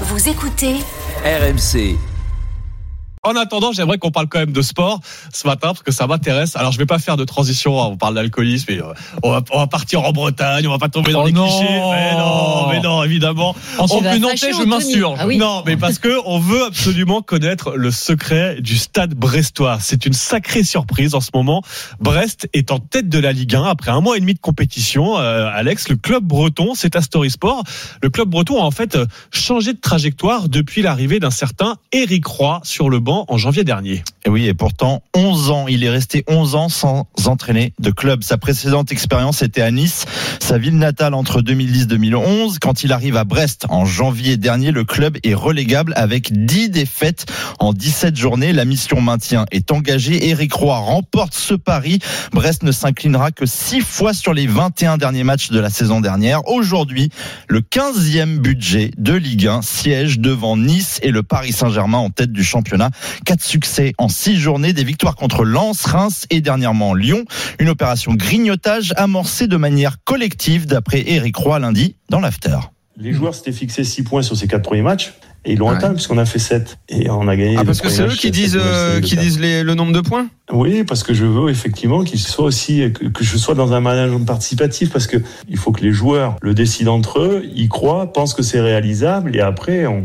Vous écoutez RMC. En attendant, j'aimerais qu'on parle quand même de sport ce matin parce que ça m'intéresse. Alors, je vais pas faire de transition. hein, On parle d'alcoolisme et euh, on va, on va partir en Bretagne. On va pas tomber dans Oh les non. clichés. Mais non, mais non, évidemment. En plus nantais, je m'insurge. Ah oui. Non, mais parce que on veut absolument connaître le secret du Stade Brestois. C'est une sacrée surprise en ce moment. Brest est en tête de la Ligue 1 après un mois et demi de compétition. Euh, Alex, le club breton, c'est à Story Sport. Le club breton a en fait changé de trajectoire depuis l'arrivée d'un certain Eric Roy sur le banc en janvier dernier. Et oui, et pourtant, 11 ans, il est resté 11 ans sans entraîner de club. Sa précédente expérience était à Nice, sa ville natale entre 2010-2011. Quand il arrive à Brest en janvier dernier, le club est relégable avec 10 défaites en 17 journées. La mission maintien est engagée. Eric Roy remporte ce pari. Brest ne s'inclinera que 6 fois sur les 21 derniers matchs de la saison dernière. Aujourd'hui, le 15e budget de Ligue 1 siège devant Nice et le Paris Saint-Germain en tête du championnat. Quatre succès en six journées, des victoires contre Lens, Reims et dernièrement Lyon. Une opération grignotage amorcée de manière collective d'après Eric Roy lundi dans l'after. Les joueurs s'étaient fixés 6 points sur ces 4 premiers matchs et ils l'ont Ouais. atteint puisqu'on a fait 7 et on a gagné. Ah, parce que c'est eux match, qui disent, euh, qui le disent les- le nombre de points? Oui, parce que je veux effectivement qu'ils soient aussi que, que je sois dans un management participatif parce que il faut que les joueurs le décident entre eux, y croient, pensent que c'est réalisable et après on,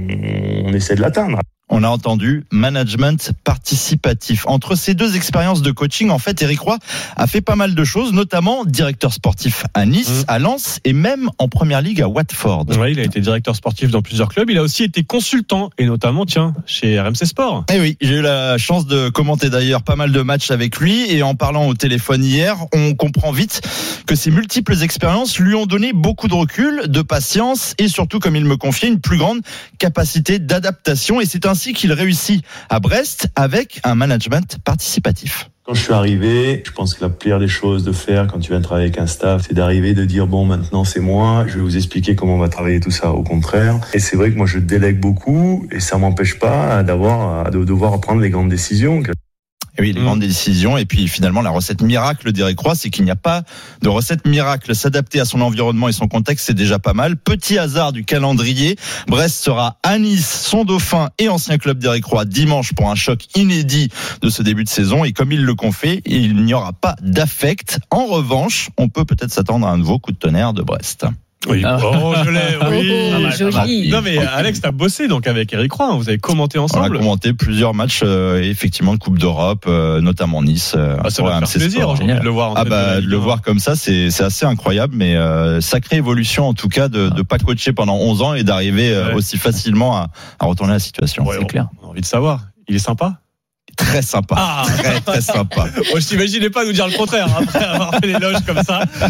on essaie de l'atteindre. On a entendu management participatif. Entre ces deux expériences de coaching, en fait, Eric Roy a fait pas mal de choses, notamment directeur sportif à Nice, Mhm. à Lens et même en première ligue à Watford. Ouais, il a été directeur sportif dans plusieurs clubs. Il a aussi été consultant et notamment, tiens, chez RMC Sport. Eh oui, j'ai eu la chance de commenter d'ailleurs pas mal de matchs avec lui et en parlant au téléphone hier, on comprend vite que ses multiples expériences lui ont donné beaucoup de recul, de patience et surtout, comme il me confiait, une plus grande capacité d'adaptation et c'est ainsi qu'il réussit à Brest avec un management participatif. Quand je suis arrivé, je pense que la pire des choses de faire quand tu viens travailler avec un staff, c'est d'arriver de dire bon maintenant c'est moi, je vais vous expliquer comment on va travailler tout ça. Au contraire, et c'est vrai que moi je délègue beaucoup et ça m'empêche pas d'avoir de devoir prendre les grandes décisions. Et oui, les Mhm. grandes décisions. Et puis finalement, la recette miracle d'Eric Roy, c'est qu'il n'y a pas de recette miracle. S'adapter à son environnement et son contexte, c'est déjà pas mal. Petit hasard du calendrier, Brest sera à Nice, son dauphin et ancien club d'Eric Roy dimanche pour un choc inédit de ce début de saison. Et comme il le confie, il n'y aura pas d'affect. En revanche, on peut peut-être s'attendre à un nouveau coup de tonnerre de Brest. Oui. Ah. Oh, je l'ai, oui. Oh, pas mal. joli. Non, mais Alex, t'as bossé donc avec Eric Roy. hein. Vous avez commenté On a ensemble. commenté plusieurs matchs, euh, effectivement, de Coupe d'Europe, euh, notamment Nice. euh, Ah, ça va faire plaisir de le voir. en Ah bah de le 1. voir comme ça c'est c'est assez incroyable mais euh, sacrée évolution en tout cas de de pas coacher pendant 11 ans et d'arriver euh, Ouais. aussi facilement à, à retourner la situation. Ouais, c'est on- clair. On a envie de savoir. Il est sympa? Très sympa. Ah Très très sympa. Moi, je t'imaginais pas nous dire le contraire après avoir fait l'éloge comme ça.